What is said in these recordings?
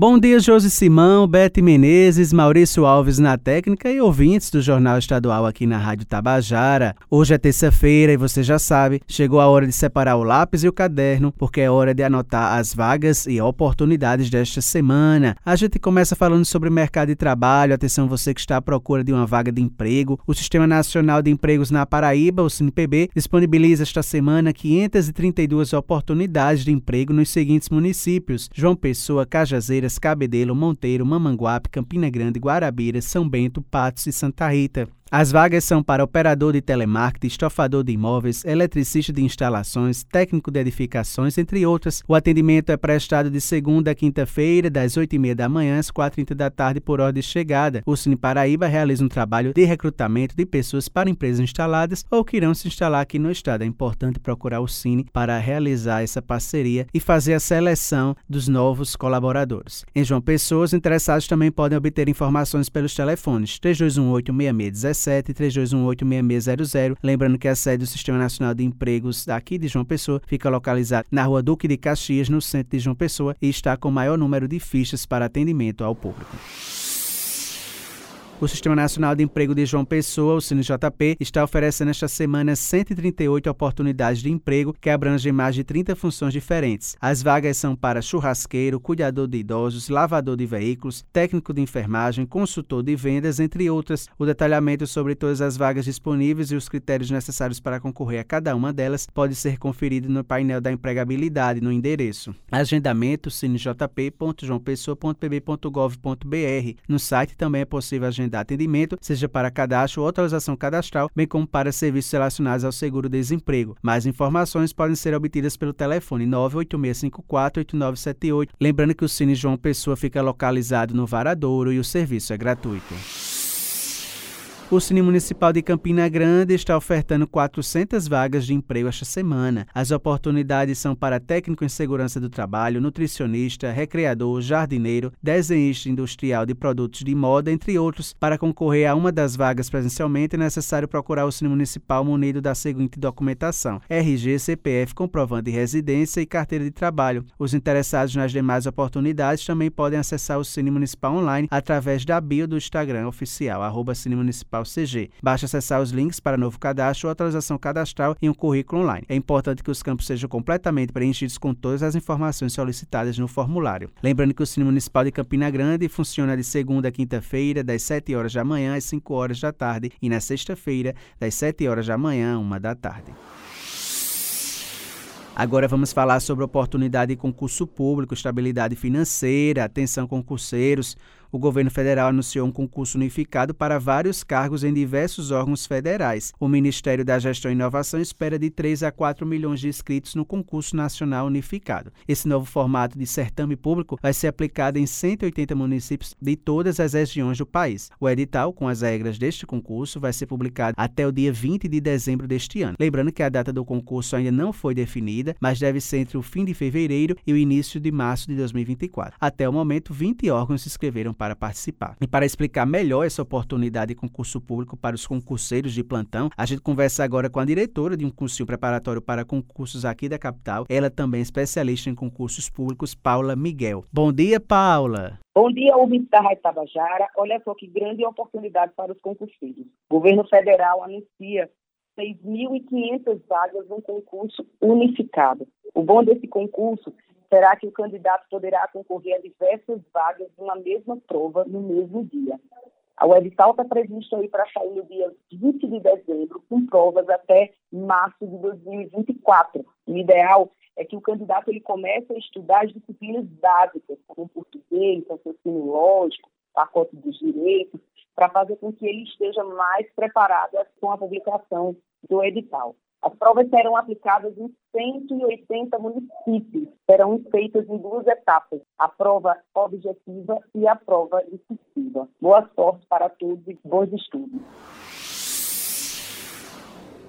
Bom dia, Josi Simão, Bete Menezes, Maurício Alves na técnica e ouvintes do Jornal Estadual aqui na Rádio Tabajara. Hoje é terça-feira e você já sabe, chegou a hora de separar o lápis e o caderno, porque é hora de anotar as vagas e oportunidades desta semana. A gente começa falando sobre mercado de trabalho. Atenção, você que está à procura de uma vaga de emprego. O Sistema Nacional de Empregos na Paraíba, o SINPB, disponibiliza esta semana 532 oportunidades de emprego nos seguintes municípios: João Pessoa, Cajazeiras, Cabedelo, Monteiro, Mamanguape, Campina Grande, Guarabira, São Bento, Patos e Santa Rita. As vagas são para operador de telemarketing, estofador de imóveis, eletricista de instalações, técnico de edificações, entre outras. O atendimento é prestado de segunda a quinta-feira, das 8h30 da manhã às 4h30 da tarde, por ordem de chegada. O Cine Paraíba realiza um trabalho de recrutamento de pessoas para empresas instaladas ou que irão se instalar aqui no estado. É importante procurar o Cine para realizar essa parceria e fazer a seleção dos novos colaboradores. Em João Pessoa, os interessados também podem obter informações pelos telefones 3218 6617 37 3218 6600. Lembrando que a sede do Sistema Nacional de Empregos aqui de João Pessoa fica localizada na rua Duque de Caxias, no centro de João Pessoa, e está com o maior número de fichas para atendimento ao público. O Sistema Nacional de Emprego de João Pessoa, o CineJP, está oferecendo esta semana 138 oportunidades de emprego que abrangem mais de 30 funções diferentes. As vagas são para churrasqueiro, cuidador de idosos, lavador de veículos, técnico de enfermagem, consultor de vendas, entre outras. O detalhamento sobre todas as vagas disponíveis e os critérios necessários para concorrer a cada uma delas pode ser conferido no painel da empregabilidade no endereço agendamento cinejp.joaopessoa.pb.gov.br. No site também é possível agendar agendar atendimento, seja para cadastro ou atualização cadastral, bem como para serviços relacionados ao seguro-desemprego. Mais informações podem ser obtidas pelo telefone 986548978. Lembrando que o Cine João Pessoa fica localizado no Varadouro e o serviço é gratuito. O Cine Municipal de Campina Grande está ofertando 400 vagas de emprego esta semana. As oportunidades são para técnico em segurança do trabalho, nutricionista, recreador, jardineiro, desenhista industrial de produtos de moda, entre outros. Para concorrer a uma das vagas presencialmente, é necessário procurar o Cine Municipal munido da seguinte documentação: RG, CPF, comprovante de residência e carteira de trabalho. Os interessados nas demais oportunidades também podem acessar o Cine Municipal online através da bio do Instagram oficial, arroba Cine Municipal Municipal CG. Basta acessar os links para novo cadastro ou atualização cadastral em um currículo online. É importante que os campos sejam completamente preenchidos com todas as informações solicitadas no formulário. Lembrando que o Cine Municipal de Campina Grande funciona de segunda a quinta-feira, das 7 horas da manhã às 5 horas da tarde, e na sexta-feira, das 7 horas da manhã à 1 da tarde. Agora vamos falar sobre oportunidade de concurso público, estabilidade financeira, atenção concurseiros o governo federal anunciou um concurso unificado para vários cargos em diversos órgãos federais. O Ministério da Gestão e Inovação espera de 3 a 4 milhões de inscritos no concurso nacional unificado. Esse novo formato de certame público vai ser aplicado em 180 municípios de todas as regiões do país. O edital, com as regras deste concurso, vai ser publicado até o dia 20 de dezembro deste ano. Lembrando que a data do concurso ainda não foi definida, mas deve ser entre o fim de fevereiro e o início de março de 2024. Até o momento, 20 órgãos se inscreveram para participar. E para explicar melhor essa oportunidade de concurso público para os concurseiros de plantão, a gente conversa agora com a diretora de um cursinho preparatório para concursos aqui da capital, ela também é especialista em concursos públicos, Paula Miguel. Bom dia, Paula. Bom dia, ouvintes da Rádio Tabajara. Olha só que grande oportunidade para os concurseiros. O governo federal anuncia 6.500 vagas num concurso unificado. O bom desse concurso será que o candidato poderá concorrer a diversas vagas de uma mesma prova no mesmo dia. O edital está previsto aí para sair no dia 20 de dezembro, com provas até março de 2024. O ideal é que o candidato ele comece a estudar as disciplinas básicas, como português, raciocínio lógico, pacote dos direitos, para fazer com que ele esteja mais preparado com a publicação do edital. As provas serão aplicadas em 180 municípios. Serão feitas em duas etapas: a prova objetiva e a prova discursiva. Boa sorte para todos e bons estudos.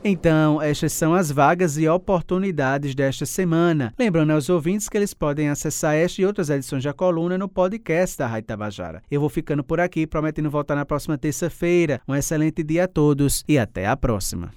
Então, estas são as vagas e oportunidades desta semana. Lembrando aos ouvintes que eles podem acessar esta e outras edições da coluna no podcast da Rádio Tabajara. Eu vou ficando por aqui, prometendo voltar na próxima terça-feira. Um excelente dia a todos e até a próxima.